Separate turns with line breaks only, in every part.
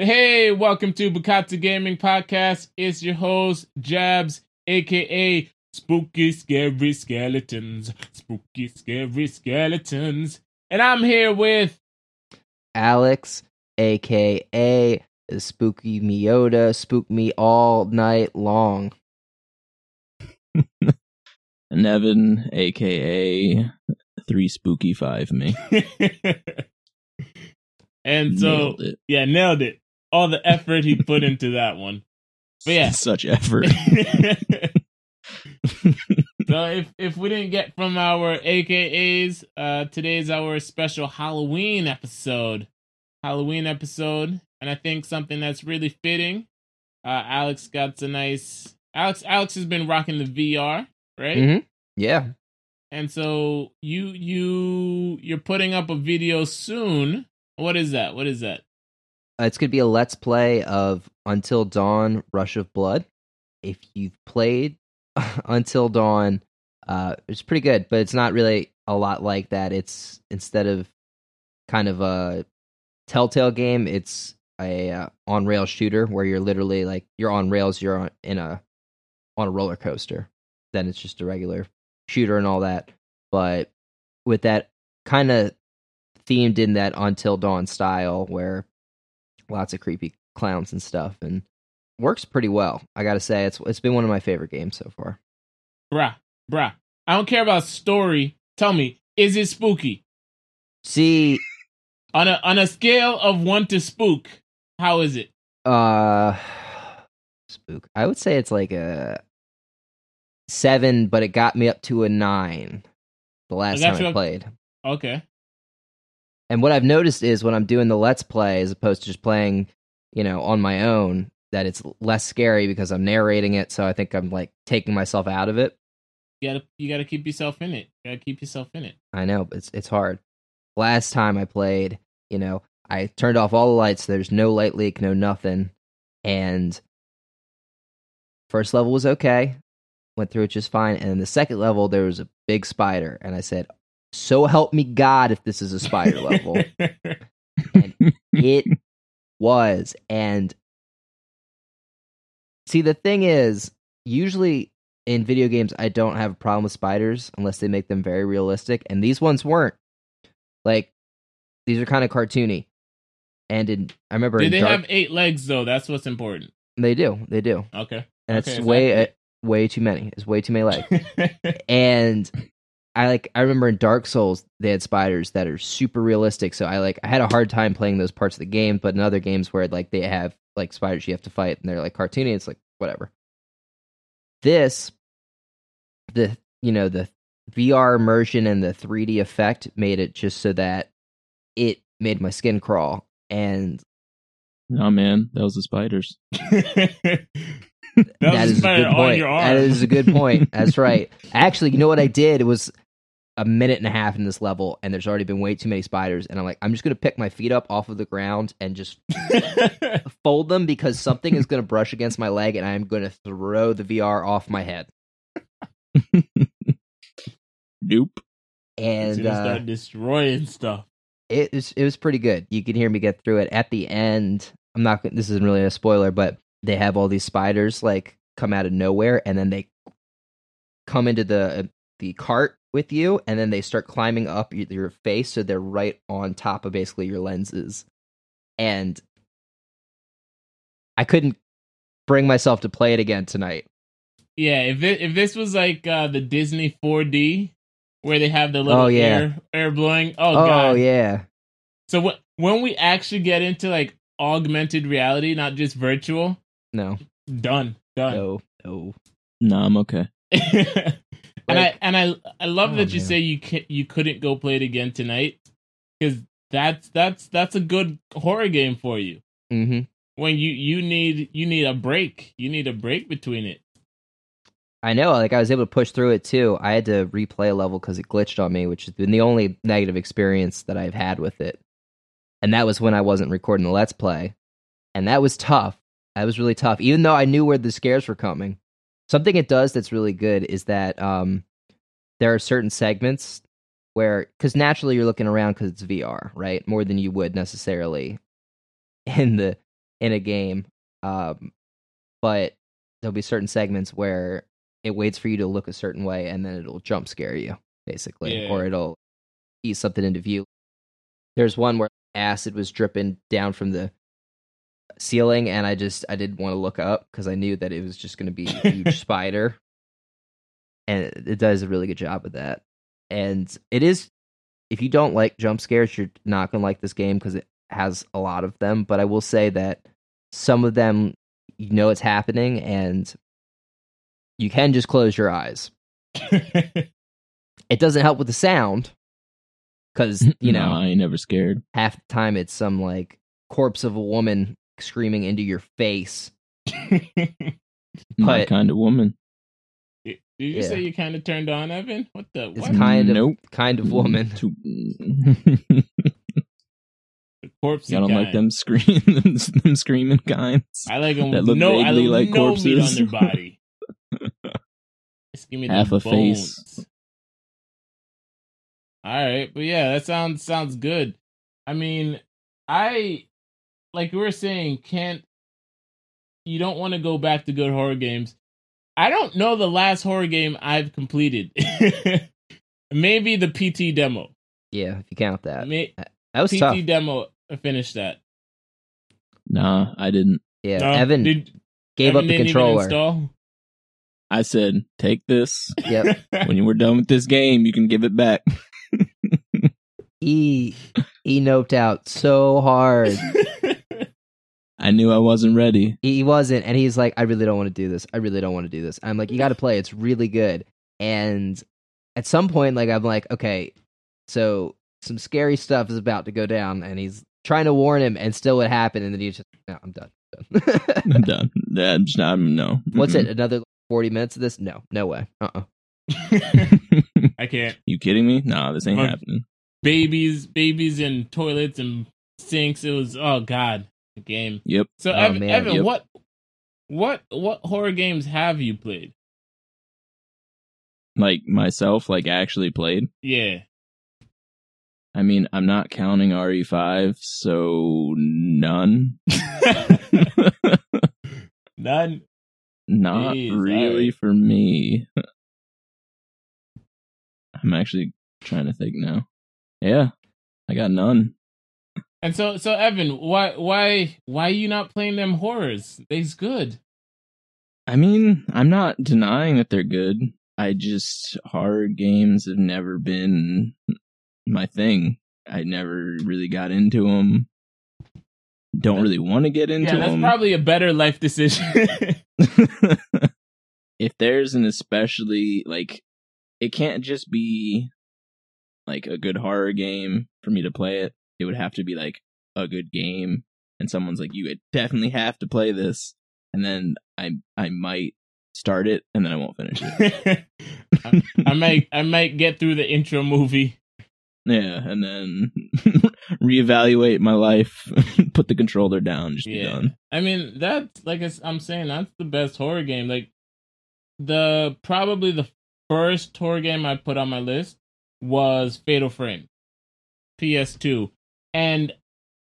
But hey, welcome to Bukatsu Gaming Podcast. It's your host, Jabs, aka Spooky Scary Skeletons. Spooky Scary Skeletons. And I'm here with
Alex, aka Spooky Miota, spook me all night long.
and Evan, aka Three Spooky Five Me.
and so
Nailed
yeah, nailed it. All the effort he put into that one. But yeah.
Such effort.
so if if we didn't get from our AKAs, uh today's our special Halloween episode. Halloween episode. And I think something that's really fitting. Uh Alex got a nice Alex Alex has been rocking the VR, right?
Mhm. Yeah.
And so you you you're putting up a video soon. What is that? What is that?
Uh, it's going to be a let's play of Until Dawn Rush of Blood. If you've played Until Dawn, uh, it's pretty good, but it's not really a lot like that. It's instead of kind of a Telltale game, it's a uh, on rail shooter where you're literally like you're on rails, you're on, in a on a roller coaster. Then it's just a regular shooter and all that, but with that kind of themed in that Until Dawn style where lots of creepy clowns and stuff and works pretty well. I got to say it's it's been one of my favorite games so far.
Bruh, bruh. I don't care about story. Tell me, is it spooky?
See,
On a on a scale of one to spook, how is it?
uh spook. I would say it's like a 7, but it got me up to a 9 the last
got
time I
up-
played.
Okay.
And what I've noticed is when I'm doing the let's play as opposed to just playing, you know, on my own, that it's less scary because I'm narrating it, so I think I'm like taking myself out of it.
You gotta you gotta keep yourself in it. You gotta keep yourself in it.
I know, but it's it's hard. Last time I played, you know, I turned off all the lights. There's no light leak, no nothing, and first level was okay. Went through it just fine, and then the second level there was a big spider, and I said, "So help me God, if this is a spider level." and it was, and see, the thing is, usually in video games, I don't have a problem with spiders unless they make them very realistic, and these ones weren't. Like, these are kind of cartoony. And in, I remember
Did
in
they
Dark-
have eight legs though? That's what's important.
they do, they do,
Okay.
and
Okay,
it's way, uh, way too many. It's way too many legs. and I like I remember in Dark Souls they had spiders that are super realistic. So I like I had a hard time playing those parts of the game, but in other games where like they have like spiders you have to fight and they're like cartoony, it's like whatever. This the you know the VR immersion and the 3D effect made it just so that it made my skin crawl and
No man, that was the spiders.
that
is a good point. That is a good point. That's right. Actually, you know what I did? It was a minute and a half in this level, and there's already been way too many spiders. And I'm like, I'm just gonna pick my feet up off of the ground and just fold them because something is gonna brush against my leg, and I'm gonna throw the VR off my head.
Nope.
And
gonna
uh,
start destroying stuff.
it was it was pretty good. You can hear me get through it. At the end, I'm not. Gonna this isn't really a spoiler, but they have all these spiders like come out of nowhere, and then they come into the the cart with you, and then they start climbing up your face, so they're right on top of basically your lenses. And I couldn't bring myself to play it again tonight.
Yeah, if it, if this was like uh, the Disney 4D where they have the little
Oh, yeah.
air air blowing. Oh, god.
Oh,
god.
yeah,
So wh- when we actually get into like augmented reality, not just virtual,
no,
done, done.
no, no.
No, I'm okay.
and I and I I love
Oh,
that you
man.
say you can you couldn't go play it again tonight because that's that's that's a good horror game for you.
hmm
When you you need you need a break, you need a break between it.
I know, like I was able to push through it too. I had to replay a level because it glitched on me, which has been the only negative experience that I've had with it. And that was when I wasn't recording the Let's Play. And that was tough. That was really tough, even though I knew where the scares were coming. Something it does that's really good is that um, there are certain segments where, because naturally you're looking around because it's VR, right? More than you would necessarily in the in a game. Um, but there'll be certain segments where it waits for you to look a certain way and then it'll jump scare you, basically,
Yeah.
or it'll ease something into view. There's one where acid was dripping down from the ceiling and I just I didn't want to look up because I knew that it was just going to be a huge spider. And it, it does a really good job of that. And it is if you don't like jump scares, you're not going to like this game because it has a lot of them, but I will say that some of them you know it's happening and you can just close your eyes. It doesn't help with the sound cuz you know
no, I ain't never scared.
half the time it's some like corpse of a woman screaming into your face.
My kind of woman.
Did you
Yeah.
say you kind of turned on Evan? What the?
It's kind of
Nope.
kind of woman.
Too-
Corpse.
I don't like them scream them, them screaming kinds.
I like them
that
with
look
no, I
vaguely
like
like
no meat on their body. Just give me
Half
the
a face.
All right, but yeah, that sounds sounds good. I mean, I like we were saying, can't you don't want to go back to good horror games. I don't know the last horror game I've completed. Maybe the PT demo.
Yeah, if you count that.
May-
That was
PT
tough.
demo. I finished that.
Nah, I didn't.
Yeah,
No?
Evan
Did-
gave
Evan
up the controller.
I said, take this.
Yep.
When you were done with this game, you can give it back.
He he noped out so hard.
I knew I wasn't ready.
He he wasn't, and he's like, I really don't want to do this. I really don't want to do this. I'm like, you got to play. It's really good. And at some point, like, I'm like, okay, so some scary stuff is about to go down, and he's trying to warn him, and still it happened, and then he's just, no, I'm done. done."
I'm done. I'm just not, no.
What's it? Another forty minutes of this? No, no way. Uh. uh
I can't.
you kidding me? Nah, this ain't
Fuck.
happening.
Babies, babies in toilets and sinks. It was oh god, the game.
Yep.
So
Oh,
Evan,
man.
Evan
Yep.
what, what, what horror games have you played?
Like myself, like actually played.
Yeah,
I mean, I'm not counting RE5, so none.
none.
not
Jeez,
really for me. I'm actually trying to think now. Yeah, I got none.
And so, so Evan, why, why, why are you not playing them horrors? They's good.
I mean, I'm not denying that they're good. I just horror games have never been my thing. I never really got into them. Don't really want to get into
yeah, that's
them.
probably a better life decision.
if there's an especially like it can't just be like a good horror game for me to play it. It would have to be like a good game and someone's like you would definitely have to play this and then I I might start it and then I won't finish it.
I, I might, I might get through the intro movie.
yeah, and then reevaluate my life, put the controller down, just be done.
I mean that's like i'm saying that's the best horror game. Like the probably the first horror game I put on my list was Fatal Frame, PS2. And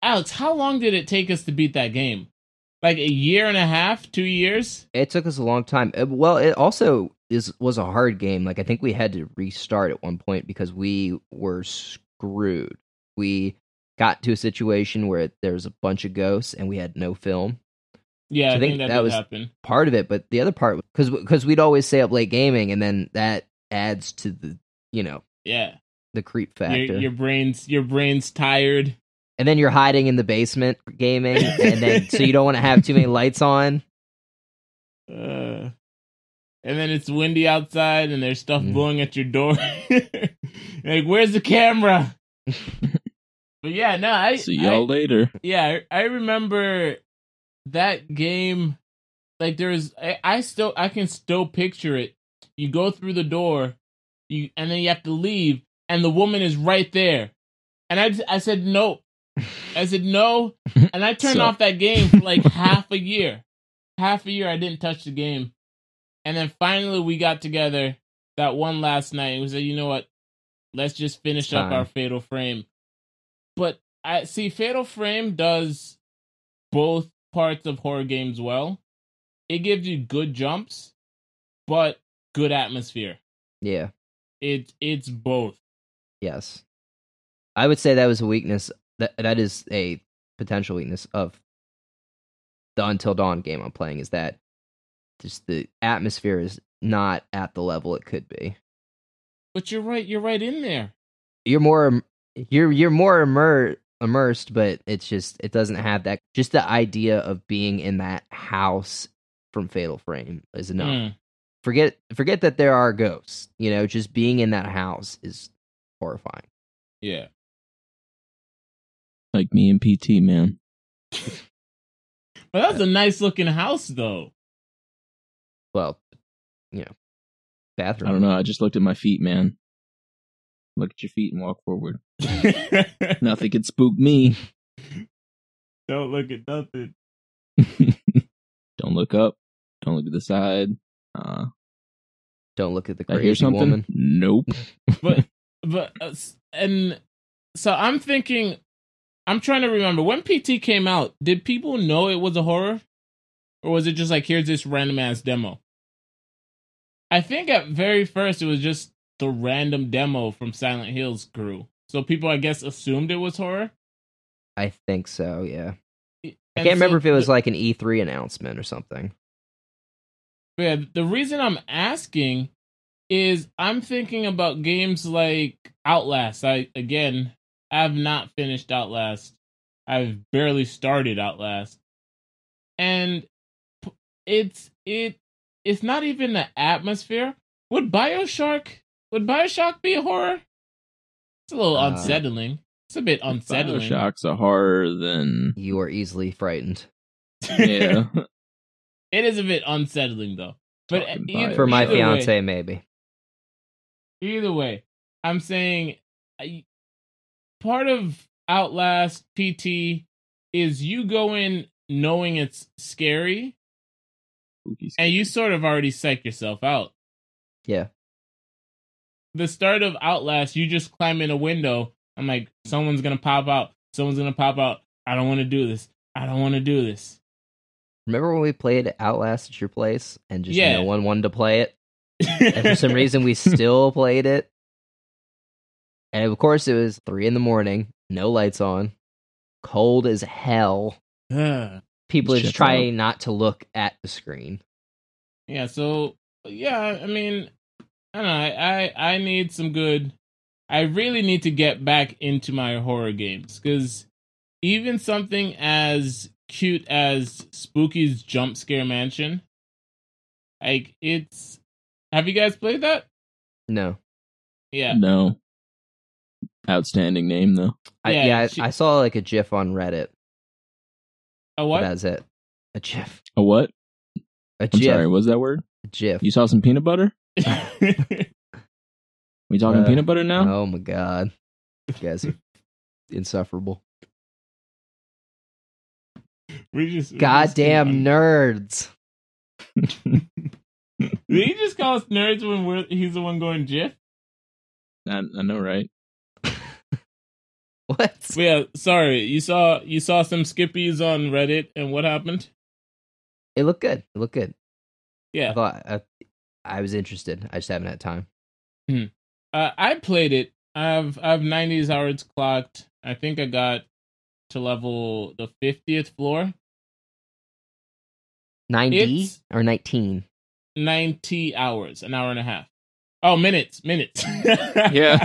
Alex, how long did it take us to beat that game? Like a year and a half, two years?
It took us a long time. Uh, Well, it also is was a hard game. Like I think we had to restart at one point because we were screwed. We got to a situation where there was a bunch of ghosts and we had no film.
Yeah,
So
I
I
think,
think
that,
that
did
was-
happen.
Part of it, but the other part because because we'd always stay up late gaming, and then that adds to the you know
Yeah,
the creep factor.
your, your brain's your brain's tired.
and then you're hiding in the basement gaming, and then so you don't want to have too many lights on.
Uh, and then it's windy outside, and there's stuff
Mm.
blowing at your door. like, where's the camera? but yeah, no, I
See y'all later.
yeah, I I remember that game. Like, there's, I, I still, I can still picture it. You go through the door, you, and then you have to leave, and the woman is right there. And I, I said no. I said no, and I turned
So-
off that game for like half a year. Half a year, I didn't touch the game, and then finally we got together that one last night. and We said, you know what? Let's just finish
It's
up
time.
our Fatal Frame. But I see Fatal Frame does both parts of horror games well. It gives you good jumps, but good atmosphere.
Yeah.
It it's both.
Yes. I would say that was a weakness. That that is a potential weakness of the Until Dawn game I'm playing. Is that just the atmosphere is not at the level it could be.
But you're right. You're right in there.
You're more you're you're more immer- immersed, but it's just it doesn't have that. Just the idea of being in that house from Fatal Frame is enough.
Mm.
Forget forget that there are ghosts. You know, just being in that house is horrifying.
Yeah.
Like me and PT, man.
But that's a nice looking house, though.
Well, yeah. bathroom.
I don't know. I just looked at my feet, man. Look at your feet and walk forward. Nothing could spook me.
Don't look at nothing.
Don't look up. Don't look at the side. Uh,
Don't look at the
did I hear
crazy
something?
woman.
Nope.
But but uh, and so I'm thinking, I'm trying to remember when PT came out. Did people know it was a horror, or was it just like here's this random ass demo? I think at very first it was just the random demo from Silent Hills crew. So people, I guess, assumed it was horror.
I think so. Yeah. I can't remember if it was
the-
like an E3 announcement or something.
Yeah, the reason I'm asking is I'm thinking about games like Outlast. I again I've not finished Outlast. I've barely started Outlast. And it's it it's not even the atmosphere. Would BioShock would BioShock be a horror? It's a little
Uh,
unsettling. It's a bit unsettling.
Bioshock's a horror than
You are easily frightened.
yeah.
It is a bit unsettling though. But
Talking
e-
For my
either way-
fiance, maybe.
Either way, I'm saying I, part of Outlast PT is you go in knowing it's scary
Spooky
and you sort of already psych yourself out.
Yeah.
The start of Outlast, you just climb in a window. I'm like, someone's gonna pop out. Someone's gonna pop out. I don't want to do this. I don't want to do this.
Remember when we played Outlast at your place and just
Yeah.
no one wanted to play it? And for some reason, we still played it. And of course, it was three in the morning, no lights on, cold as hell. People are just trying not to look at the screen.
Yeah, so yeah, I mean, I don't know. I I, I need some good. I really need to get back into my horror games because even something as cute as Spooky's Jump Scare Mansion, like it's. Have you guys played that?
No.
Yeah,
No. Outstanding name though.
I,
Yeah,
yeah, I,
she-
I saw like a GIF on Reddit.
a what?
That's it. A GIF.
A what?
A
I'm
GIF.
sorry. What's that word?
A GIF.
You saw some peanut butter? We talking
Uh,
peanut butter now?
Oh my god. You guys are insufferable.
we just we just-
Goddamn nerds.
Did he just call us nerds when we're he's the one going jiff?
I, I know, right?
What?
But yeah, sorry. You saw you saw some skippies on Reddit, and what happened?
It looked good. It looked good. Yeah, I
Yeah,
thought I, I was interested. I just haven't had time.
uh, I played it. I've I've 90s hours clocked. I think I got to level the 50th floor.
90
It's-
or 19?
90 hours, an hour and a half. Oh, minutes, minutes.
Yeah.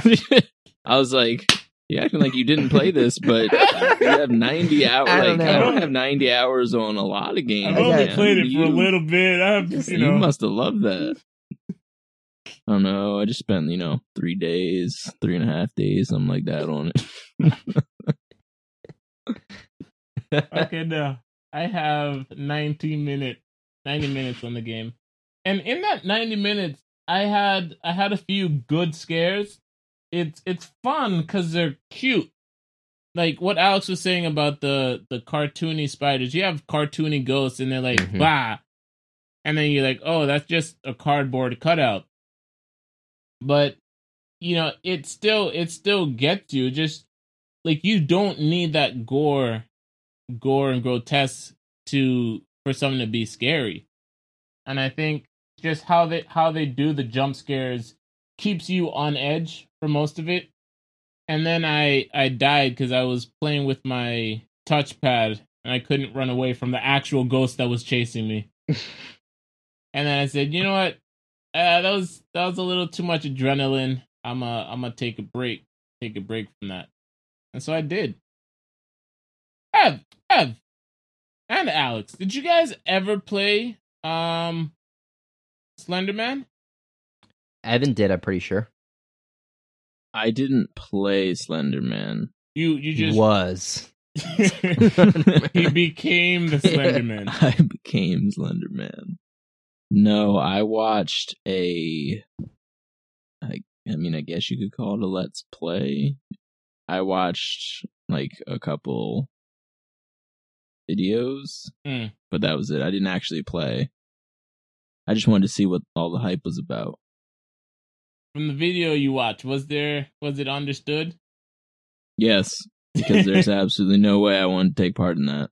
I was like, you're acting like you didn't play this, but you have 90 hours.
I don't
like, I don't have 90 hours on a lot of games.
I've only
got-
played it for a little bit. I've
Just-
you
You,
know.
must have loved that. I don't know. I just spent, you know, three days, three and a half days, something like that on it.
okay, no. I have 90 minutes 90 minutes on the game. And in that 90 minutes, I had I had a few good scares. It's it's fun cuz they're cute. Like what Alex was saying about the the cartoony spiders. You have cartoony ghosts and they're like,
Mhm.
"Bah." And then you're like, "Oh, that's just a cardboard cutout." But you know, it still it still gets you just like you don't need that gore gore and grotesque to for something to be scary. And I think just how they how they do the jump scares keeps you on edge for most of it. And then I I died because I was playing with my touchpad and I couldn't run away from the actual ghost that was chasing me. and then I said, you know what? Uh, that was that was a little too much adrenaline. I'm a I'm gonna take a break, take a break from that, and so I did. Ev, Ev, and Alex, did you guys ever play um Slenderman?
Evan did, I'm pretty sure.
I didn't play Slenderman.
You you
He
just
was.
he became the Slenderman.
I became Slenderman. No, I watched a. I, I mean, I guess you could call it a let's play. I watched like a couple videos,
Hmm.
but that was it. I didn't actually play. I just wanted to see what all the hype was about.
From the video you watched, was there was it understood?
Yes, because there's absolutely no way I want to take part in that.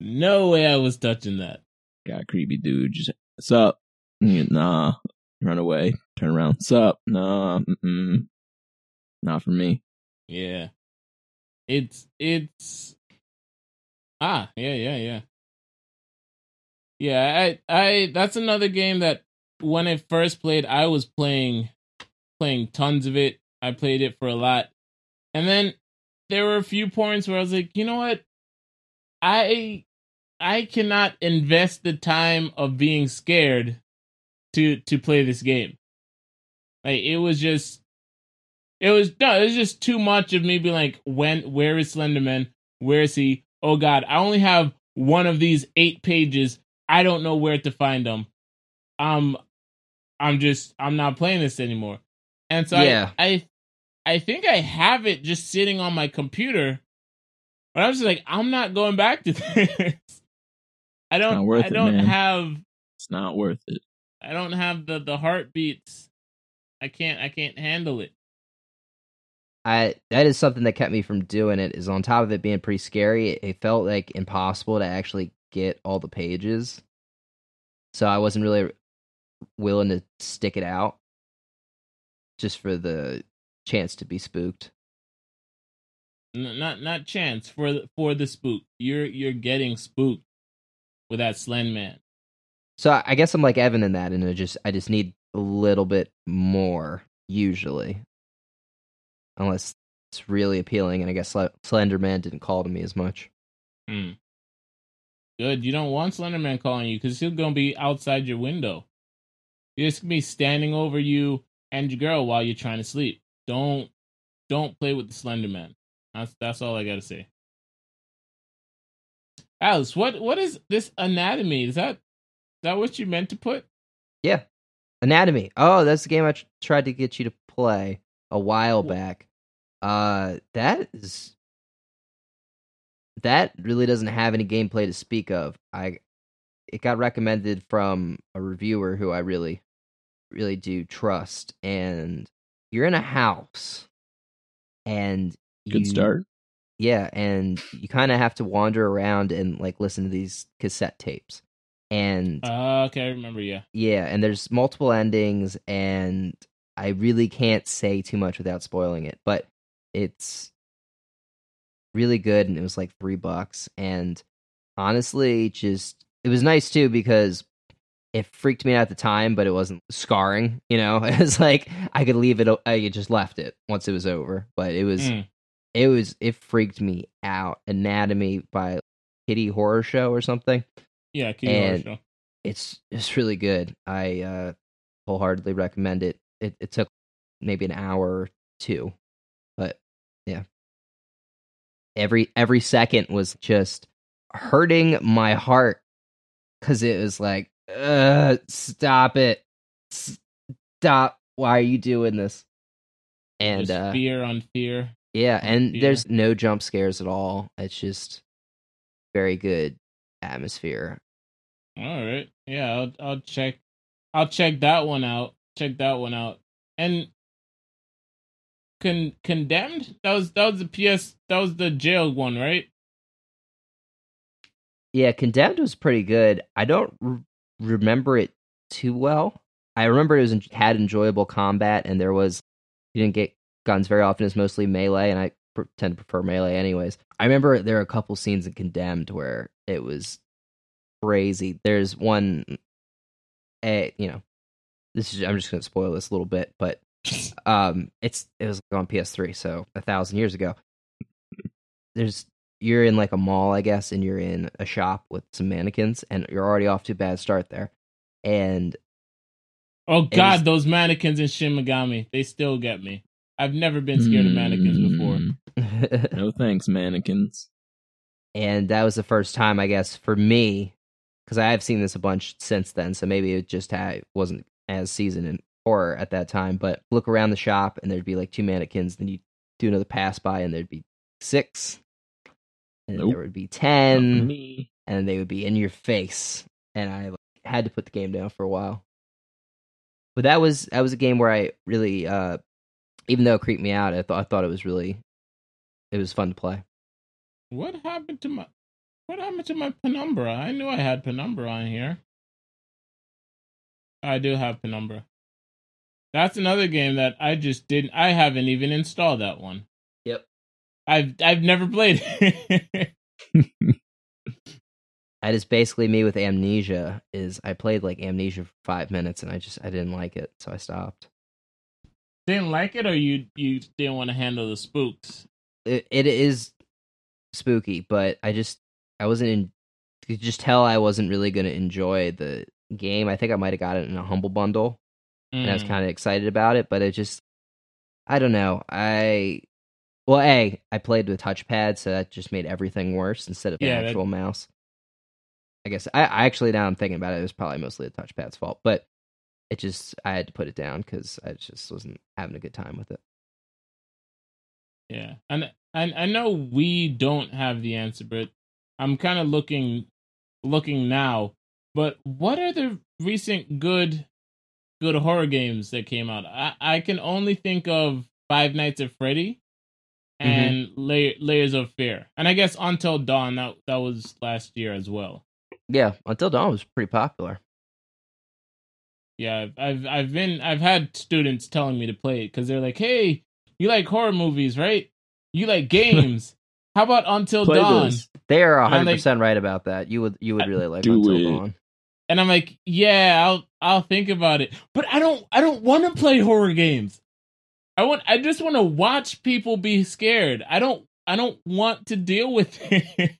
no way I was touching that.
Got a creepy dude. Just sup? Nah, run away. Turn around. Sup? Nah, mm-mm. not for me.
Yeah. It's it's Ah, yeah, yeah, yeah. Yeah, I I that's another game that when I first played, I was playing playing tons of it. I played it for a lot. And then there were a few points where I was like, "You know what? I I cannot invest the time of being scared to to play this game." Like it was just it was no, it was just too much of me being like, when where is Slenderman? Where is he? Oh god, I only have one of these eight pages. I don't know where to find them. Um I'm just I'm not playing this anymore. And so
Yeah.
I, I I think I have it just sitting on my computer. But I'm just like, I'm not going back to this. I don't
worth
I don't
man.
have
It's not worth it.
I don't have the the heartbeats. I can't I can't handle it.
I that is something that kept me from doing it. Is on top of it being pretty scary, it, it felt like impossible to actually get all the pages. So I wasn't really willing to stick it out, just for the chance to be spooked.
Not not chance for the, for the spook. You're you're getting spooked with that Slen Man.
So I- guess I'm like Evan in that, and I just I just need a little bit more usually, unless it's really appealing. And I guess Sle- Slenderman didn't call to me as much.
Hmm. Good. You don't want Slenderman calling you because he's gonna be outside your window. He's gonna be standing over you and your girl while you're trying to sleep. Don't don't play with the Slenderman. That's that's all I gotta say. Alice, what what is this anatomy? Is that is that what you meant to put?
Yeah, Anatomy. Oh, that's the game I tr- tried to get you to play a while back. Uh, that is that really doesn't have any gameplay to speak of. I it got recommended from a reviewer who I really really do trust and you're in a house and
Good
you-
start.
yeah, and you kind of have to wander around and like listen to these cassette tapes. And
Uh, okay, I remember. Yeah.
yeah, and there's multiple endings, and I really can't say too much without spoiling it, but it's really good, and it was like three bucks. And honestly, just it was nice too because it freaked me out at the time, but it wasn't scarring. You know, it was like I could leave it. I just left it once it was over, but it was
Mm.
it was it freaked me out. Anatomy by Kitty Horrorshow or something
Yeah. Kitty Horrorshow.
it's it's really good. I uh wholeheartedly recommend it. It it took maybe an hour or two, but yeah. Every every second was just hurting my heart cuz it was like stop it. Stop. Why are you doing this? And uh
fear on fear.
yeah, and
fear.
there's no jump scares at all. It's just very good atmosphere.
All right. Yeah, I'll I'll check I'll check that one out. Check that one out. And con condemned? That was that was the PS that was the jail one, right?
Yeah, Condemned was pretty good. I don't r- remember it too well. I remember it was en- had enjoyable combat, and there was you didn't get guns very often. It's mostly melee, and I tend to prefer melee anyways. I remember there are a couple scenes in Condemned where it was crazy. There's one, a you know, this is I'm just gonna spoil this a little bit, but um, it's it was on PS3, so a thousand years ago. There's you're in like a mall, I guess, and you're in a shop with some mannequins, and you're already off to a bad start there. And
Oh God, those mannequins in Shin Megami, they still get me. I've never been scared of mannequins before.
Mm, No thanks, mannequins.
and that was the first time, I guess, for me, because I have seen this a bunch since then. So maybe it just had, wasn't as seasoned in horror at that time. But look around the shop, and there'd be like two mannequins. Then you do another pass by, and there'd be six, and then
Nope.
there would be ten,
me.
and they would be in your face. And I like, had to put the game down for a while. But that was that was a game where I really, uh, even though it creeped me out, I thought I thought it was really, it was fun to play.
What happened to my what happened to my Penumbra? I knew I had Penumbra on here. I do have Penumbra. That's another game that I just didn't I haven't even installed that one.
Yep.
I've I've never played it.
That is basically me with amnesia. Is I played like amnesia for five minutes and I just I didn't like it, so I stopped.
didn't like it or you you didn't want to handle the spooks.
It, it is spooky, but I just I wasn't in. You could just tell I wasn't really going to enjoy the game. I think I might have got it in a humble bundle, and I was
Mm.
kind of excited about it, but it just I don't know. I well, a I played with touchpad, so that just made everything worse instead of
Yeah,
an
that-
actual mouse. I guess I, I actually now I'm thinking about it, it was probably mostly the touchpad's fault, but it just I had to put it down because I just wasn't having a good time with it.
Yeah, and and I know we don't have the answer, but I'm kind of looking looking now. But what are the recent good good horror games that came out? I I can only think of Five Nights at Freddy mm-hmm. and La- Layers of Fear, and I guess Until Dawn. That that was last year as well.
Yeah, Until Dawn was pretty popular.
Yeah, I've I've, I've been I've had students telling me to play it because they're like, "Hey, you like horror movies, right? You like games? How about Until
Play
Dawn?"
this.
They are hundred percent right about that. You would you would really like Until
it.
Dawn.
And I'm like, "Yeah, I'll I'll think about it." But I don't I don't want to play horror games. I want I just want to watch people be scared. I don't I don't want to deal with it.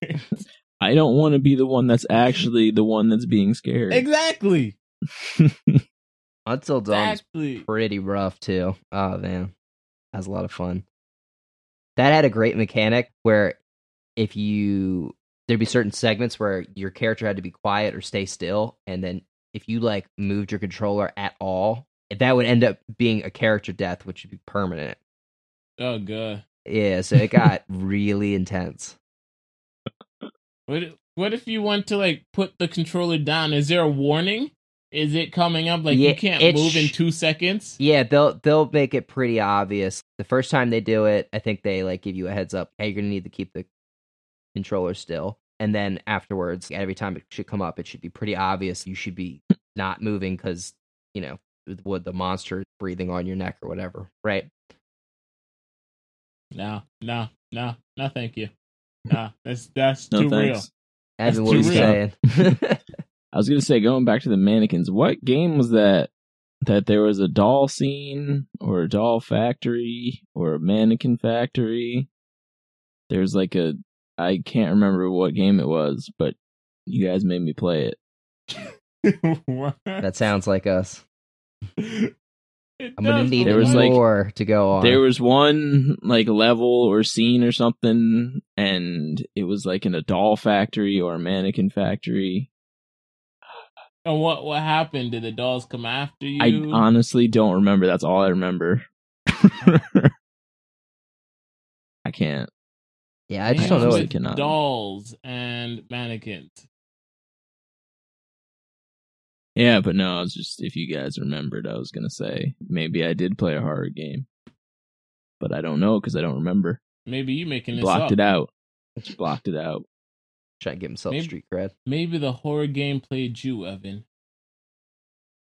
I don't want to be the one that's actually the one that's being scared.
exactly.
Until Dawn was
Exactly.
pretty rough too. Oh man, that was a lot of fun. That had a great mechanic where if you there'd be certain segments where your character had to be quiet or stay still, and then if you like moved your controller at all, that would end up being a character death, which would be permanent.
Oh god.
Yeah, so it got really intense.
What what if you want to like put the controller down? Is there a warning? Is it coming up like
Yeah,
you can't move in two seconds?
Yeah, they'll they'll make it pretty obvious. The first time they do it, I think they like give you a heads up. Hey, you're gonna need to keep the controller still. And then afterwards, every time it should come up, it should be pretty obvious. You should be not moving because you know what the monster is breathing on your neck or whatever, right?
No, no, no, no. Thank you. No, that's that's
No
too real.
thanks.
Evan,
That's
what are you
too
saying?
I was gonna say, going back to the mannequins, what game was that? That there was a doll scene, or a doll factory, or a mannequin factory. There's like a, I can't remember what game it was, but you guys made me play it.
What?
that sounds like us.
It
I'm gonna need
but
There was,
what?
like-
more to go on.
There was one like level or scene or something, and it was like in a doll factory or a mannequin factory.
and what what happened? Did the dolls come after you?
I honestly don't remember. That's all I remember. I can't.
Yeah, I just don't know.
honestly
What,
with
cannot.
dolls and mannequins.
Yeah, but no, I was just if you guys remembered, I was gonna say maybe I did play a horror game, but I don't know because I don't remember.
Maybe you making this
Blocked
up.
it out. Blocked it out.
Try to get himself
Maybe-
street cred.
maybe the horror game played you, Evan.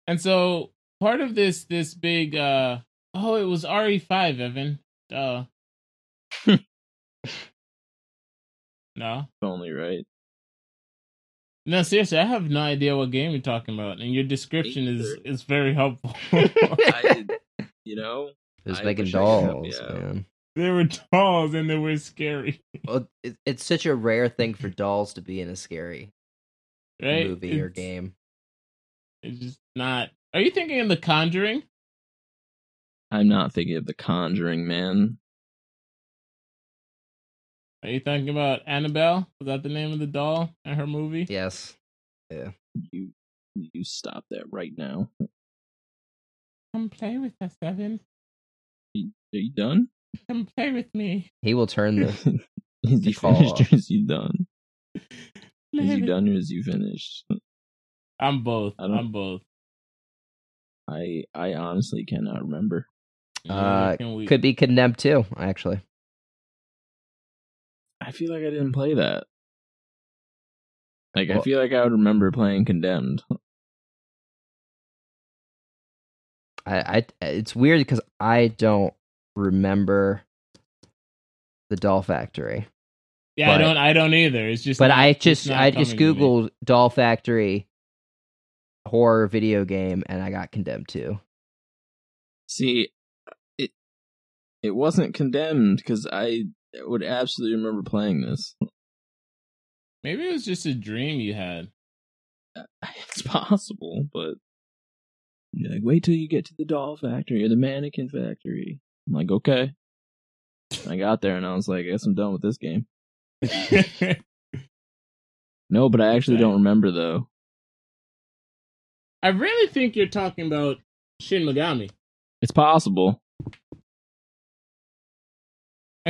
And so part of this this big uh oh it was RE5, Evan. Uh No.
If only right.
No, seriously, I have no idea what game you're talking about, and your description is is very helpful.
I, you know,
It was
I
making
wish I could help
dolls,
you out.
man.
they were dolls and they were scary,
Well, it, it's such a rare thing for dolls to be in a scary
right?
movie or game.
It's just not. Are you thinking of The Conjuring?
I'm not thinking of The Conjuring, man.
Are you thinking about Annabelle? Was that the name of the doll in her movie?
Yes. Yeah.
You, you stop that right now.
Come play with us, Evan.
Are you done?
Come play with me.
He will turn the.
is
The
you
call
finished
off.
or is you done?
Play
Is you
with-
done or is you finished?
I'm both.
I
I'm both.
I I honestly cannot remember.
Uh,
can we-
Could be condemned too, actually.
I feel like I didn't play that. Like I feel like I would remember playing Condemned.
I, I it's weird because I don't remember the Doll Factory,
yeah, I don't. I don't either. It's just.
but
not-
I just I just
coming to me.
googled Doll Factory horror video game and I got Condemned 2.
See, it it wasn't Condemned because I would absolutely remember playing this.
Maybe it was just a dream you had.
Uh, it's possible, but you're like, wait till you get to the doll factory or the mannequin factory. I'm like, okay. I got there and I was like, I guess I'm done with this game. No, but I actually don't remember though.
I really think you're talking about Shin Megami.
It's possible.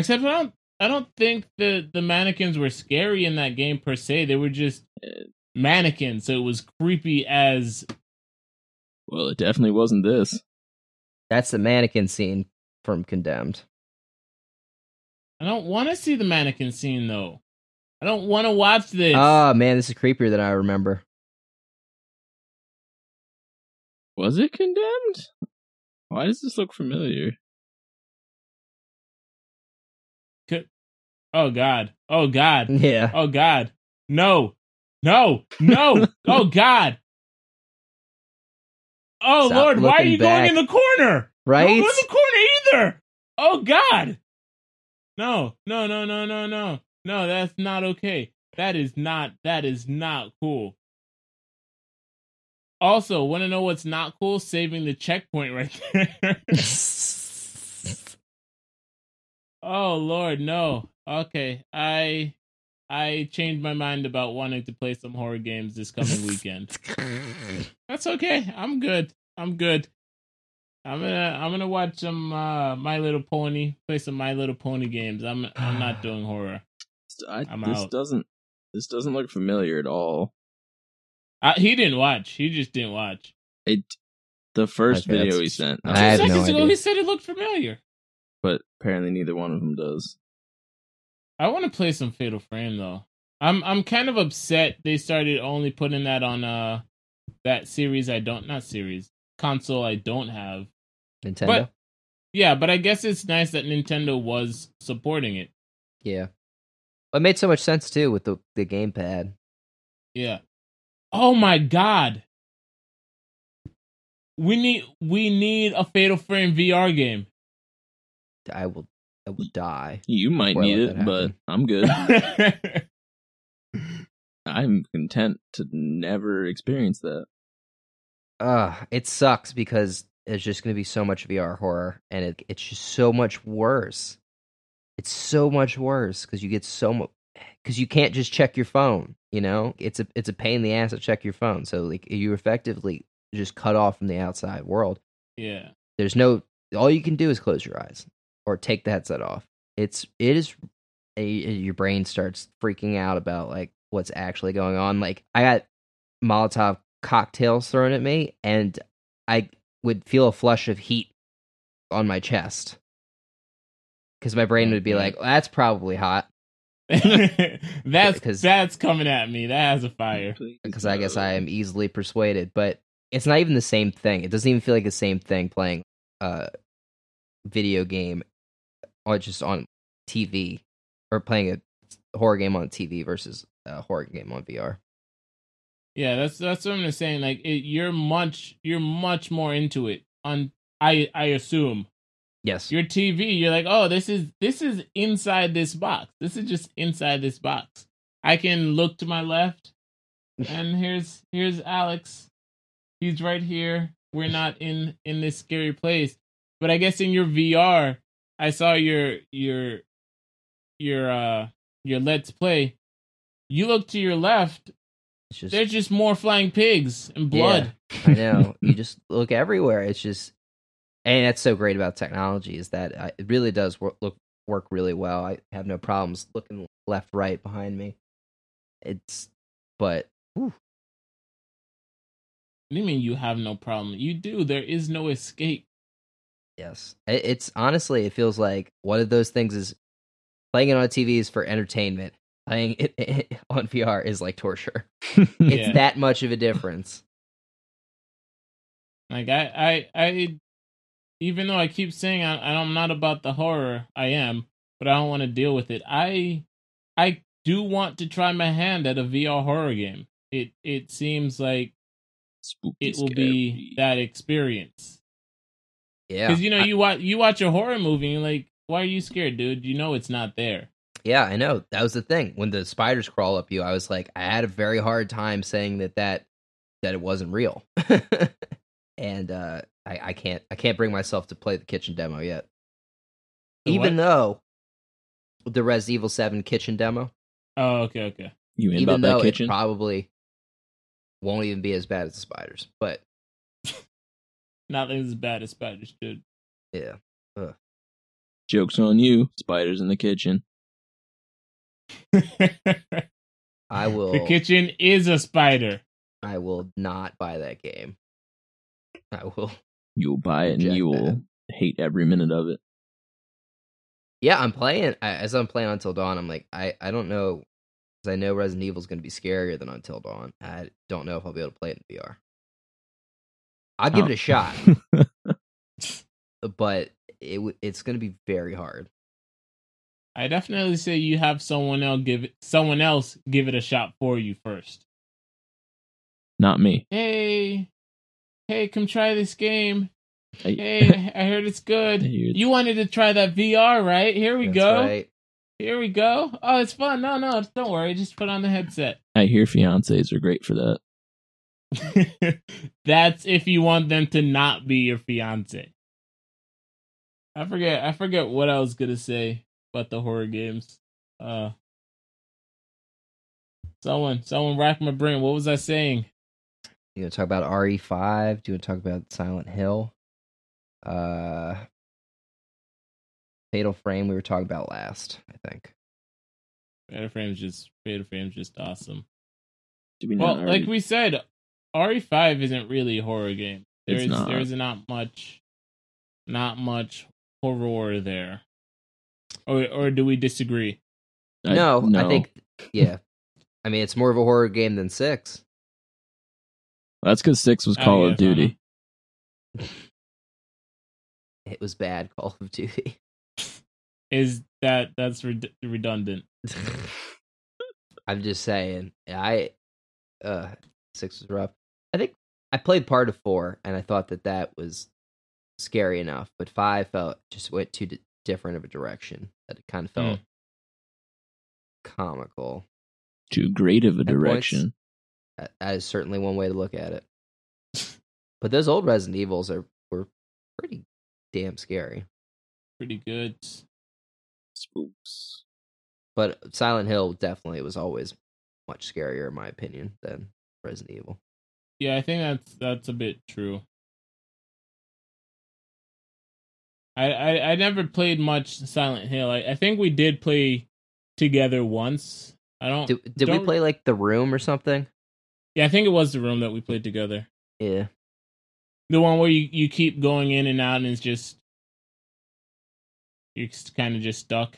Except I don't. I don't think the the mannequins were scary in that game per se. They were just
Uh,
mannequins, so it was creepy as.
Well, it definitely wasn't this.
That's the mannequin scene from Condemned.
I don't want to see the mannequin scene though. I don't want to watch this.
Oh man, this is creepier than I remember.
Was it condemned? Why does this look familiar?
Oh God. Oh God.
Yeah.
Oh God. No. No. No. oh God. Oh
Stop
Lord, why are you
back.
going in the corner?
Right?
Don't go in the corner either. Oh God. No. No. No. No. No. No. No. That's not okay. That is not. That is not cool. Also, want to know what's not cool? Saving the checkpoint right there. oh Lord, no. Okay, I I changed my mind about wanting to play some horror games this coming weekend. That's okay. I'm good. I'm good. I'm gonna I'm gonna watch some uh, My Little Pony, play some My Little Pony games. I'm I'm not doing horror.
I,
I'm
this
out.
doesn't this doesn't look familiar at all.
Uh, he didn't watch. He just didn't watch.
It the first
Okay,
video he sent,
I
Two
have no
seconds ago,
idea.
he said it looked familiar.
but apparently neither one of them does.
I want to play some Fatal Frame though. I'm I'm kind of upset they started only putting that on uh that series I don't not series console I don't have.
Nintendo.
But yeah, but I guess it's nice that Nintendo was supporting it.
yeah. It made so much sense too with the the gamepad.
Yeah. Oh my god. We need we need a Fatal Frame VR game.
I will I will die.
You might need it, but. I'm good. I'm content to never experience that.
Uh, it sucks because it's just going to be so much VR horror, and it, it's just so much worse. It's so much worse because you get so much because you can't just check your phone. You know, it's a it's a pain in the ass to check your phone. So like you effectively just cut off from the outside world.
yeah.
There's no all you can do is close your eyes or take the headset off. It's it is a, your brain starts freaking out about like what's actually going on. Like I got Molotov cocktails thrown at me, and I would feel a flush of heat on my chest because my brain would be
Okay.
like, "That's probably hot."
that's
Because-
that's coming at me. That has a fire.
because I guess I am easily persuaded. But it's not even the same thing. It doesn't even feel like the same thing playing a video game or just on TV or playing a horror game on TV versus a horror game on VR.
Yeah, that's that's what I'm saying. Like it, you're much you're much more into it. On I I assume
Yes.
your TV. You're like, oh, this is this is inside this box. This is just inside this box. I can look to my left, and here's here's Alex. He's right here. We're not in in this scary place. But I guess in your VR, I saw your your your uh your let's play. You look to your left.
It's just
There's just more flying pigs and blood.
I know. you just look everywhere. It's just, and that's so great about technology is that uh, it really does work, look work really well. I have no problems looking left, right behind me. It's, but whew,
What do you mean you have no problem? You do. There is no escape.
Yes, it's honestly it feels like one of those things is playing it on TV is for entertainment. Playing it, on VR is like torture. It's
Yeah.
that much of a difference.
Like I, I, I, even though I keep saying I, I'm not about the horror, I am, but I don't want to deal with it. I, I do want to try my hand at a VR horror game. It, it seems like
Spooky,
it will
scary.
be that experience.
Yeah,
Because you know
I-
you watch you watch a horror movie and you're like, why are you scared, dude? You know it's not there.
Yeah, I know. That was the thing. When the spiders crawl up you, I was like, I had a very hard time saying that that that it wasn't real. and uh I, I can't I can't bring myself to play the kitchen demo yet.
The
even
what?
though the Res Evil 7 kitchen demo,
Oh, okay, okay.
You in
even
about that
though it
kitchen?
probably won't even be as bad as the spiders. But
Nothing's as bad as spiders, dude.
yeah.
Joke's on you. Spiders in the kitchen.
I will
the kitchen is a spider.
I will not buy that game. I will
You'll buy it and you will
that.
hate every minute of it.
Yeah, I'm playing I- as I'm playing Until Dawn. I'm like, I I don't know because I know Resident Evil is going to be scarier than Until Dawn. I don't know if I'll be able to play it in VR. I'll give
Oh.
it a oh. shot, but it it's going to be very hard.
I definitely say you have someone else give it someone else give it a shot for you first.
Not me.
Hey, hey, come try this game.
I-
Hey, I heard it's good.
Dude.
You wanted to try that VR, right? Here we
That's
go.
right.
Here we go. Oh, it's fun. No, no, don't worry. Just put on the headset.
I hear fiancés are great for that.
That's if you want them to not be your fiance. I forget. I forget what I was gonna say about the horror games. Uh, someone, someone rack my brain. What was I saying?
You want to talk about RE5? Do you want to talk about Silent Hill? Uh, Fatal Frame. We were talking about last. I think.
Fatal Frame's just Fatal Frame's just awesome.
Do we
Well,
not
like we said, RE5 isn't really a horror game.
It's
There's
not.
there's not much, not much horror there. Or or do we disagree?
I-
no, I think. Yeah, I mean it's more of a horror game than six.
that's because six was
Oh,
Call
yeah,
of Duty.
It was bad Call of Duty.
Is that that's red- redundant?
I'm just saying. I uh six was rough. I think I played part of four, and I thought that that was scary enough, but five felt just went too di- different of a direction. That it kind of felt hmm. comical.
Too great of a
points.
direction.
That, that is certainly one way to look at it. But those old Resident Evils are were pretty damn scary.
Pretty good.
Spooks.
But Silent Hill definitely was always much scarier, in my opinion, than Resident Evil.
Yeah, I think that's that's a bit true. I I, I never played much Silent Hill. I, I think we did play together once. I don't.
Did, did we
don't-
play like The Room or something?
Yeah, I think it was the room that we played together.
Yeah.
The one where you, you keep going in and out and it's just you're kind of just stuck.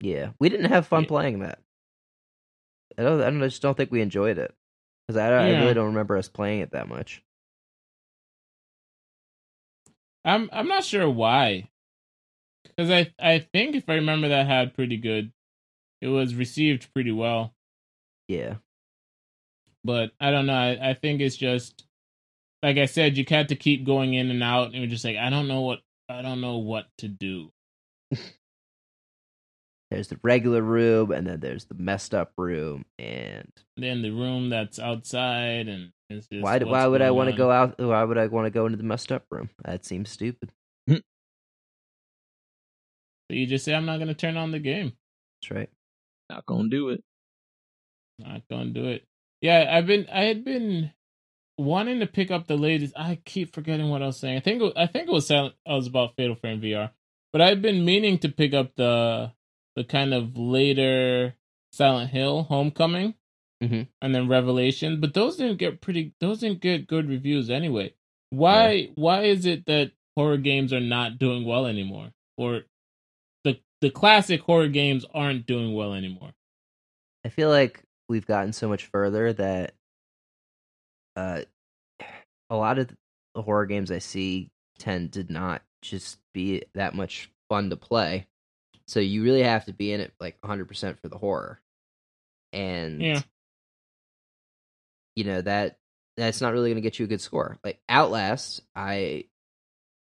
Yeah. We didn't have fun
Yeah.
playing that. I don't. I, don't, I just don't think we enjoyed it because I, I really don't remember us playing it that much.
I'm I'm not sure why. Because I I think if I remember that had pretty good. It was received pretty well,
Yeah,
but I don't know. I, I think it's just like I said, you had to keep going in and out, and you're just like, I don't know what I don't know what to do.
there's the regular room, and then there's the messed up room, and
Then the room that's outside, and it's just
why? do- Why would I want to go out? Why would I want to go into the messed up room? That seems stupid.
So you just say, I'm not gonna turn on the game.
That's right.
Not gonna do it.
Not gonna do it. Yeah, I've been I had been wanting to pick up the latest. I keep forgetting what I was saying. I think it, I think it was Silent- I was about Fatal Frame VR, but I've been meaning to pick up the the kind of later Silent Hill Homecoming,
Mhm.
and then Revelation. But those didn't get pretty. Those didn't get good reviews anyway. Why? Why is it that horror games are not doing well anymore, or the the classic horror games aren't doing well anymore?
I feel like we've gotten so much further that uh, a lot of the horror games I see tend to not just be that much fun to play. So you really have to be in it like 100% for the horror. And
Yeah.
you know that that's not really going to get you a good score. Like Outlast, I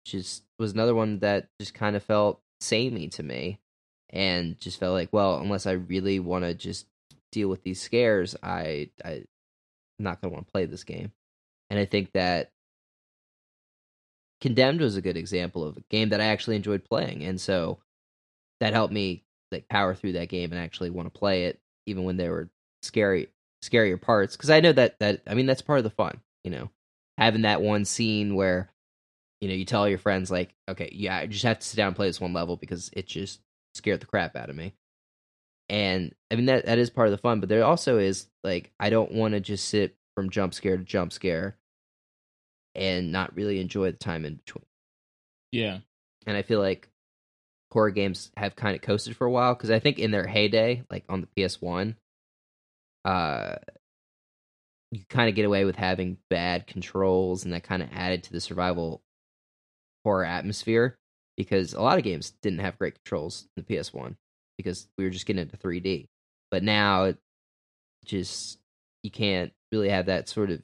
just was another one that just kind of felt samey to me and just felt like, well, unless I really want to just deal with these scares, I I I'm not going to want to play this game. And I think that Condemned was a good example of a game that I actually enjoyed playing, and so that helped me like power through that game and actually want to play it, even when there were scary scarier parts. Because I know that that I mean that's part of the fun, you know, having that one scene where you know you tell your friends like, okay, yeah, I just have to sit down and play this one level because it just scared the crap out of me. And I mean that that is part of the fun, but there also is like I don't want to just sit from jump scare to jump scare and not really enjoy the time in between.
Yeah.
And I feel like horror games have kind of coasted for a while because I think in their heyday, like on the PS1, uh, you kind of get away with having bad controls, and that kind of added to the survival horror atmosphere because a lot of games didn't have great controls in the PS1 because we were just getting into 3D. But now, it just you can't really have that sort of.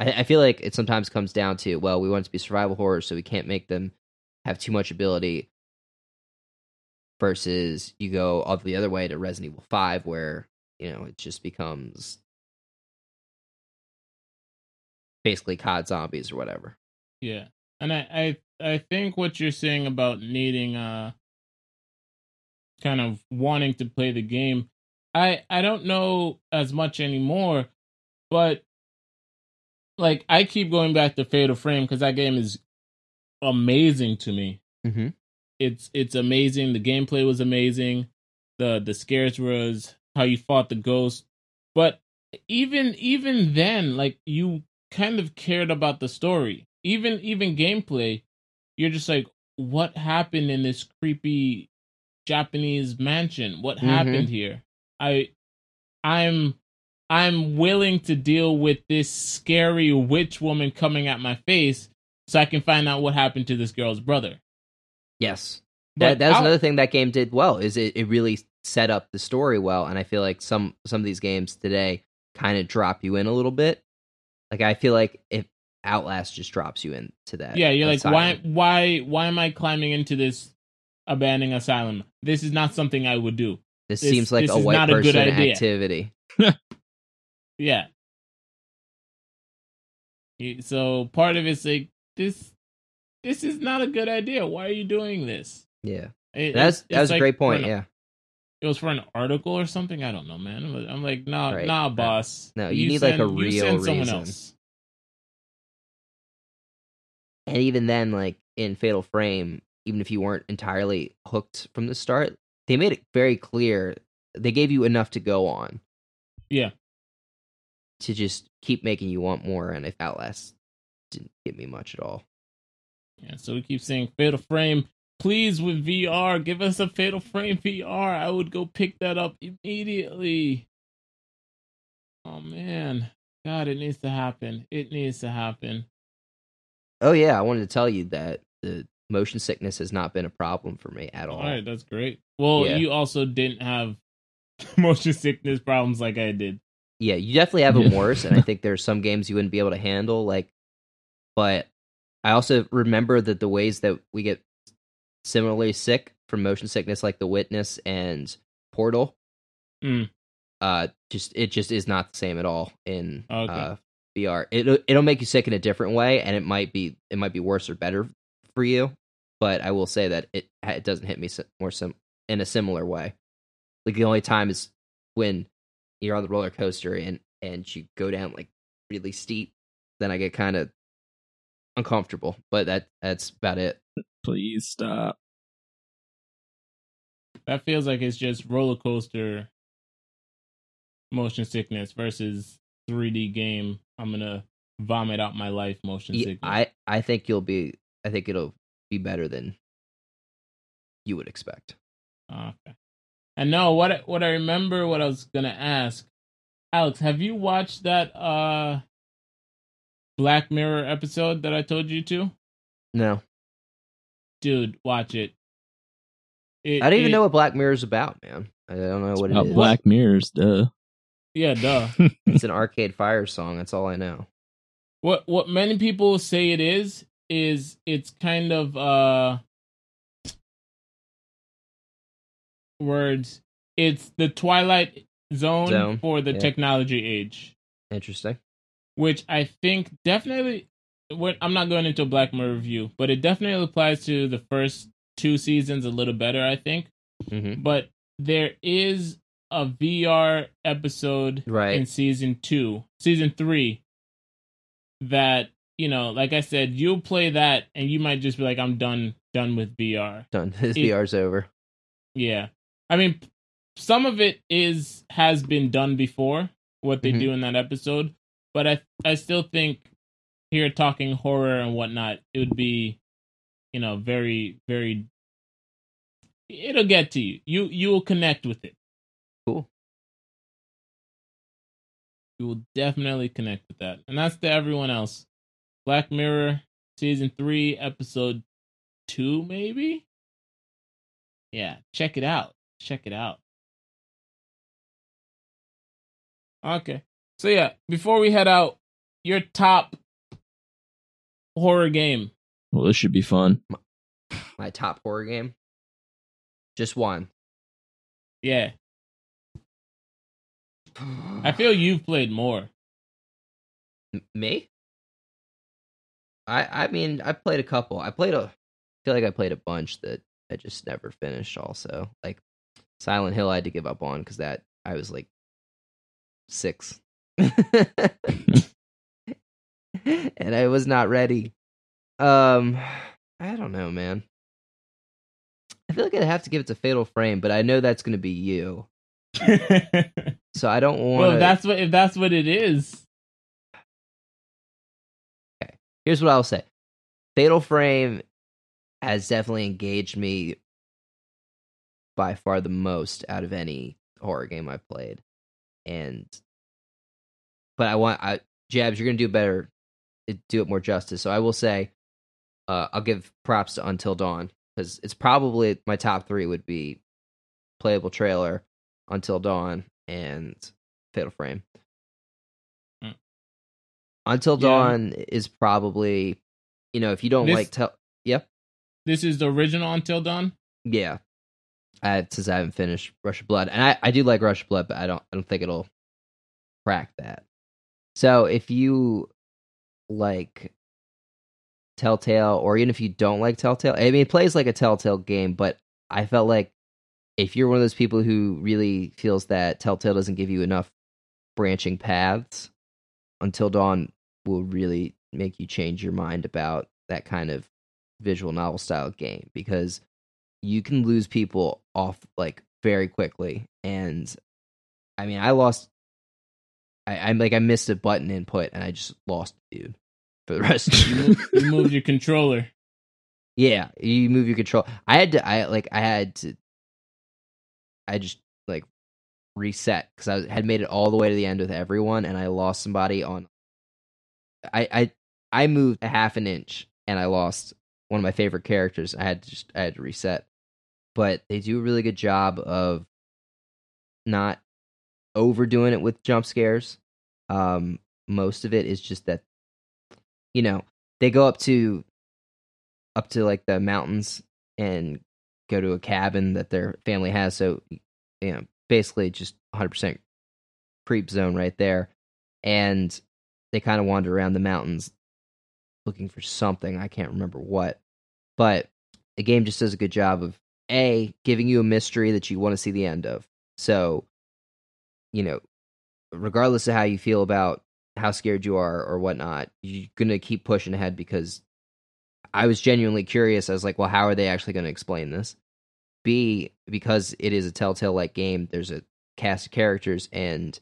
I, I feel like it sometimes comes down to well, we want it to be survival horror, so we can't make them have too much ability. Versus you go all the other way to Resident Evil Five, where you know it just becomes basically COD zombies or whatever.
Yeah. And I, I I think what you're saying about needing uh kind of wanting to play the game, I I don't know as much anymore, but like I keep going back to Fatal Frame because that game is amazing to me.
Mm-hmm.
It's it's amazing. The gameplay was amazing. The the scares was how you fought the ghost. But even even then, like you kind of cared about the story. Even even gameplay, you're just like, what happened in this creepy Japanese mansion? What
Mhm.
happened here? I I'm I'm willing to deal with this scary witch woman coming at my face so I can find out what happened to this girl's brother.
Yes,
But
that, that was another thing that game did well. Is it, it really set up the story well, and I feel like some some of these games today kind of drop you in a little bit. Like I feel like if Outlast just drops you into that,
yeah, you're like, why, why, why am I climbing into this abandoned asylum? This is not something I would do.
This,
this-
seems like
this
a white
not a good
person
idea.
activity.
Yeah. So part of it's like this. This is not a good idea. Why are you doing this?
Yeah,
It-
that's
it's-
that was
it's
a
like
great point.
an-
Yeah,
it was for an article or something. I don't know, man. I'm- like, nah,
Right.
nah, boss.
no, you need, like, a
send- you
real
send someone
reason.
else.
and even then, like in Fatal Frame, even if you weren't entirely hooked from the start, they made it very clear. They gave you enough to go on.
Yeah.
To just keep making you want more, and if Outlast didn't give me much at all.
Yeah, so we keep saying Fatal Frame. Please, with VR, give us a Fatal Frame VR. I would go pick that up immediately. Oh man, God, it needs to happen. It needs to happen.
Oh yeah, I wanted to tell you that the motion sickness has not been a problem for me at all.
All right, that's great. Well,
Yeah.
you also didn't have motion sickness problems like I did.
Yeah, you definitely have them worse, and I think there's some games you wouldn't be able to handle. Like, but I also remember that the ways that we get similarly sick from motion sickness, like The Witness and Portal,
Mm.
uh, just it just is not the same at all in
Okay.
uh, VR. It it'll make you sick in a different way, and it might be it might be worse or better for you. But I will say that it it doesn't hit me more sim- in a similar way. Like the only time is when you're on the roller coaster and and you go down like really steep, then I get kind of uncomfortable. But that that's about it.
Please stop.
That feels like it's just roller coaster motion sickness versus 3D game. I'm gonna vomit out my life motion
Yeah,
sickness.
I I think you'll be. I think it'll be better than you would expect.
Okay. And no, what what I remember, what I was gonna ask, Alex, have you watched that uh Black Mirror episode that I told you to?
No,
Dude, watch it. It-
I don't even
it-
know what Black Mirror is about, man. I don't know what it
About
is.
Black Mirrors, duh.
Yeah, duh.
It's an Arcade Fire song. That's all I know.
what what many people say it is is it's kind of uh words. It's the Twilight Zone,
Zone,
for the
yeah.
technology age.
Interesting.
Which I think definitely. I'm not going into a Black Mirror review, but it definitely applies to the first two seasons a little better, I think.
hmm
But there is a VR episode
Right.
in season two, season three, that you know, like I said, you'll play that and you might just be like, "I'm done, done with VR."
Done. His
It-
VR's over.
Yeah, I mean, some of it is has been done before what they
Mhm.
do in that episode, but I I still think here talking horror and whatnot, it would be, you know, very very. It'll get to you. You you will connect with it.
Cool.
You will definitely connect with that, and that's to everyone else. Black Mirror season three, episode two, maybe. Yeah, check it out. Check it out. Okay. So yeah, before we head out, your top horror game.
Well, this should be fun.
My top horror game. Just one.
Yeah. I feel you've played more.
M- me. I I mean I played a couple. I played a. I feel like I played a bunch that I just never finished. Also, like Silent Hill, I had to give up on because that I was like six, and I was not ready. Um, I don't know, man. I feel like I'd have to give it to Fatal Frame, but I know that's going to be you, so I don't want.
well, if that's what if that's what it is.
Okay, here's what I'll say. Fatal Frame has definitely engaged me by far the most out of any horror game I've played. And but I want I Jabs, you're gonna do better do it more justice. So I will say uh I'll give props to Until Dawn because it's probably my top three would be playable trailer, Until Dawn, and Fatal Frame.
Mm.
Until
Yeah.
Dawn is probably you know, if you don't
This-
like tell Yep.
This is the original Until Dawn.
Yeah. I, since I haven't finished Rush of Blood, and I, I do like Rush of Blood, but I don't I don't think it'll crack that. So if you like Telltale, or even if you don't like Telltale, I mean, it plays like a Telltale game, but I felt like if you're one of those people who really feels that Telltale doesn't give you enough branching paths, Until Dawn will really make you change your mind about that kind of visual novel style game because you can lose people off like very quickly and i mean i lost i i'm like i missed a button input and i just lost dude for the rest of
You, move, you moved your controller.
yeah you move your control i had to i like i had to i just like reset because I had made it all the way to the end with everyone, and I lost somebody on. I I I moved a half an inch, and I lost one of my favorite characters. I had to just I had to reset, but they do a really good job of not overdoing it with jump scares. Um, most of it is just that, you know, they go up to up to like the mountains and go to a cabin that their family has. So, you know, basically just 100% creep zone right there. And they kind of wander around the mountains looking for something. I can't remember what. But the game just does a good job of A, giving you a mystery that you want to see the end of. So, you know, regardless of how you feel about how scared you are or whatnot, you're to keep pushing ahead because I was genuinely curious. I was like, well, how are they actually to explain this? B, because it is a Telltale like game, there's a cast of characters, and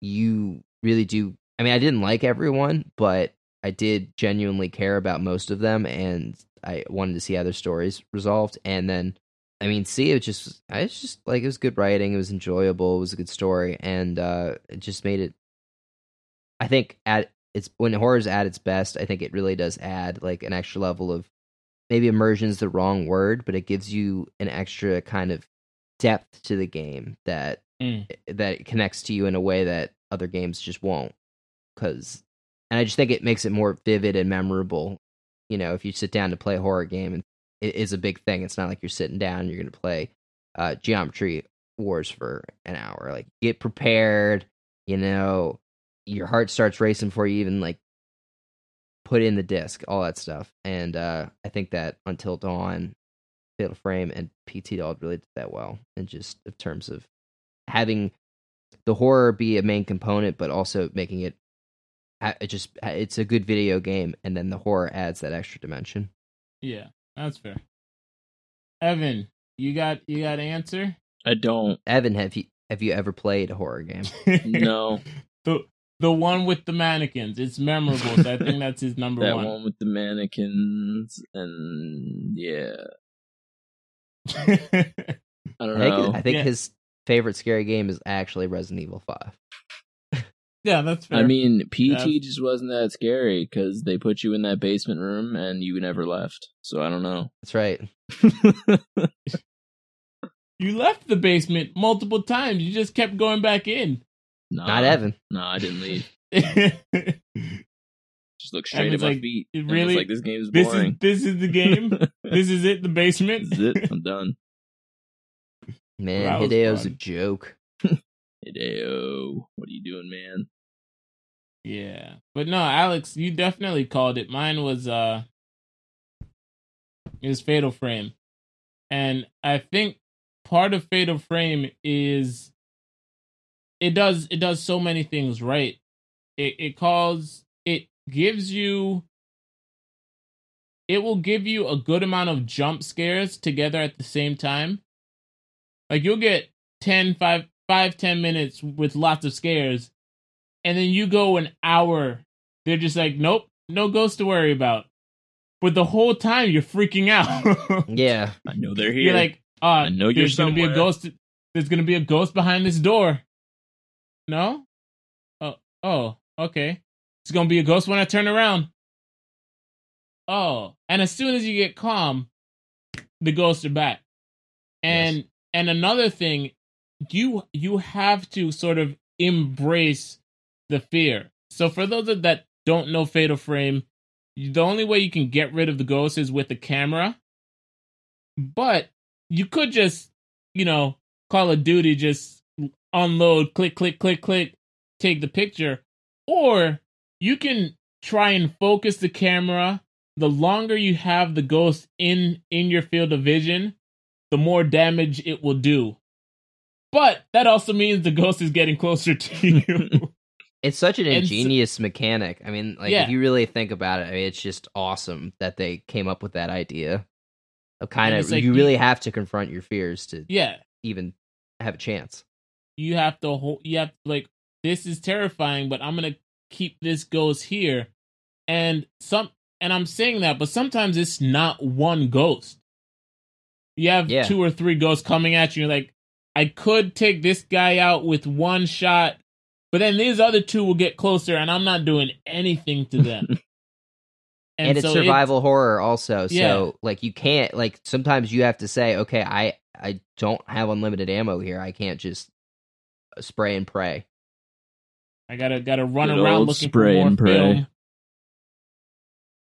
you really do. I mean, I didn't like everyone, but I did genuinely care about most of them, and I wanted to see how their stories resolved. And then, I mean, see, it just, I was just like, it was good writing, it was enjoyable, it was a good story, and uh, it just made it. I think at it's when horror's at its best, I think it really does add like an extra level of maybe immersion is the wrong word, but it gives you an extra kind of depth to the game that
Mm.
that connects to you in a way that other games just won't. Because, and I just think it makes it more vivid and memorable. You know, if you sit down to play a horror game, and is a big thing. It's not like you're sitting down you're going to play uh, Geometry Wars for an hour. Like, get prepared. You know, your heart starts racing before you even like put in the disc, all that stuff. And uh, I think that Until Dawn, Fatal Frame, and PT Doll really did that well. And just in terms of having the horror be a main component, but also making it, it just it's a good video game, and then the horror adds that extra dimension.
Yeah, that's fair. Evan, you got you got an answer?
I don't.
Evan, have you have you ever played a horror game?
No,
the the one with the mannequins. It's memorable. So I think that's his number
that
one.
one with the mannequins and yeah, I don't
I think
know.
I think
Yeah.
his favorite scary game is actually Resident Evil Five.
Yeah, that's fair.
I mean, PT
Yeah.
just wasn't that scary because they put you in that basement room and you never left. So I don't know.
That's right.
you left the basement multiple times. You just kept going back in.
Nah,
Not Evan.
No, I didn't leave. Just look straight
Evan's
at my
like,
feet.
"It
and
really-
like this game is
is
boring.
this is the game. this is it. The basement.
this is it. I'm done.
Man,
That was
a joke.
Hideo, what are you doing, man?
Yeah. But no, Alex, you definitely called it. Mine was uh it was Fatal Frame. And I think part of Fatal Frame is it does it does so many things right. It it calls it gives you it will give you a good amount of jump scares together at the same time. Like you'll get 10 5 5 10 minutes with lots of scares and then you go an hour they're just like nope no ghost to worry about. But the whole time you're freaking out.
Yeah,
I know they're here.
you're like uh
I know you're
there's gonna be a ghost there's gonna be a ghost behind this door. No? Oh oh okay. It's gonna be a ghost when i turn around. Oh and as soon as you get calm the ghosts are back. And
Yes.
and another thing you you have to sort of embrace the fear. So for those that don't know fatal frame the only way you can get rid of the ghost is with the camera. But you could just you know call of duty just unload click click click click take the picture. Or you can try and focus the camera. The longer you have the ghost in in your field of vision the more damage it will do but that also means the ghost is getting closer to you
it's such an ingenious mechanic. I mean, like
Yeah.
if you really think about it, I mean, it's just awesome that they came up with that idea. Of kind of,
like
you
you-
really have to confront your fears to
yeah
even have a chance.
you have to hold you have to like this is terrifying but i'm gonna keep this ghost here and some and i'm saying that but sometimes it's not one ghost you have
Yeah.
two or three ghosts coming at you you're like I could take this guy out with one shot, but then these other two will get closer, and I'm not doing anything to them.
and, it's
so
survival horror also.
Yeah.
So like you can't like sometimes you have to say, okay, I I don't have unlimited ammo here. I can't just uh, spray and pray.
I gotta gotta run
Good
around looking
spray
for more
and pray.
film.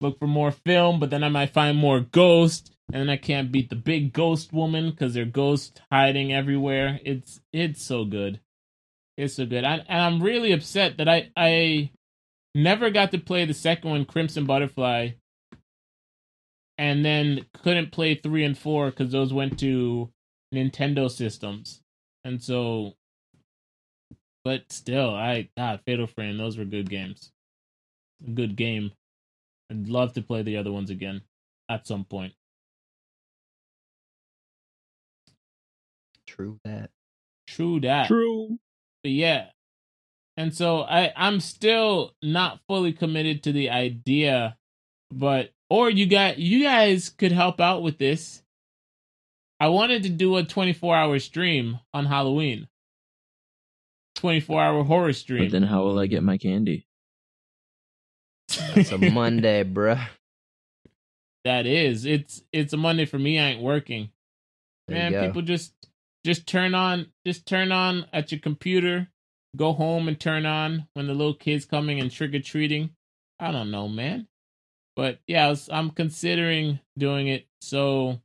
Look for more film, but then I might find more ghost, and then I can't beat the big ghost woman because they're ghost hiding everywhere. It's it's so good, it's so good. I, and I'm really upset that I I never got to play the second one, Crimson Butterfly, and then couldn't play three and four because those went to Nintendo systems, and so but still, I God, Fatal Frame, those were good games. Good game. I'd love to play the other ones again at some point.
True that.
True that.
True.
But yeah. And so I I'm still not fully committed to the idea, but or you got you guys could help out with this. I wanted to do a 24-hour stream on Halloween. 24-hour horror stream.
But then how will I get my candy?
It's a Monday, bruh.
That is. It's it's a Monday for me. I ain't working.
There
Man, people just just turn on just turn on at your computer, go home and turn on when the little kids coming and trick or treating. I don't know, man. But yeah, I was, I'm considering doing it. So,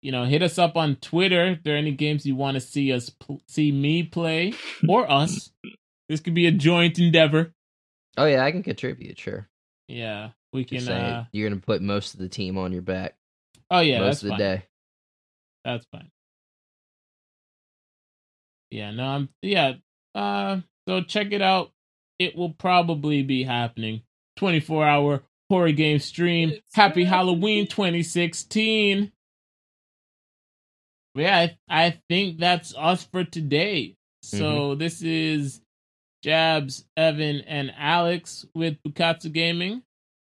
you know, hit us up on Twitter if there are any games you want to see us see me play or us. This could be a joint endeavor.
Oh yeah, I can contribute. Sure.
Yeah, we can. Uh
you're gonna put most of the team on your back
Oh yeah,
most
that's
of the
fine.
day.
That's fine. Yeah, no, I'm yeah. Uh so check it out. It will probably be happening. 24 hour horror game stream.
It's
Happy
happening.
Halloween 2016. But yeah, I, I think that's us for today. So this is Jabs, Evan, and Alex with Bukatsu Gaming.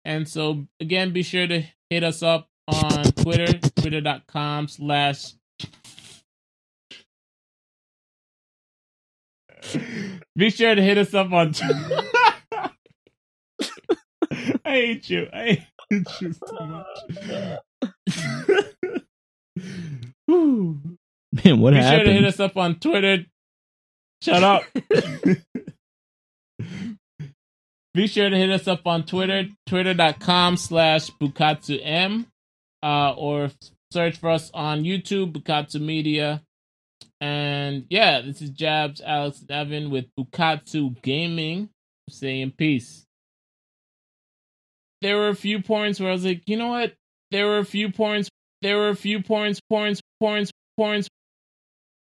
And so again, be sure to hit us up on Twitter, twitter.com slash Be sure to hit us up on I hate you. I hate you so much.
Man, what
Be sure to hit us up on Twitter. Shut up. Be sure to hit us up on Twitter, twitter.com slash Bukatsu uh, or search for us on YouTube, Bukatsu Media. And yeah, this is Jabs, Alex, Evan with Bukatsu Gaming saying peace. There were a few points where I was like, you know what? There were a few points. There were a few points, points, points, points,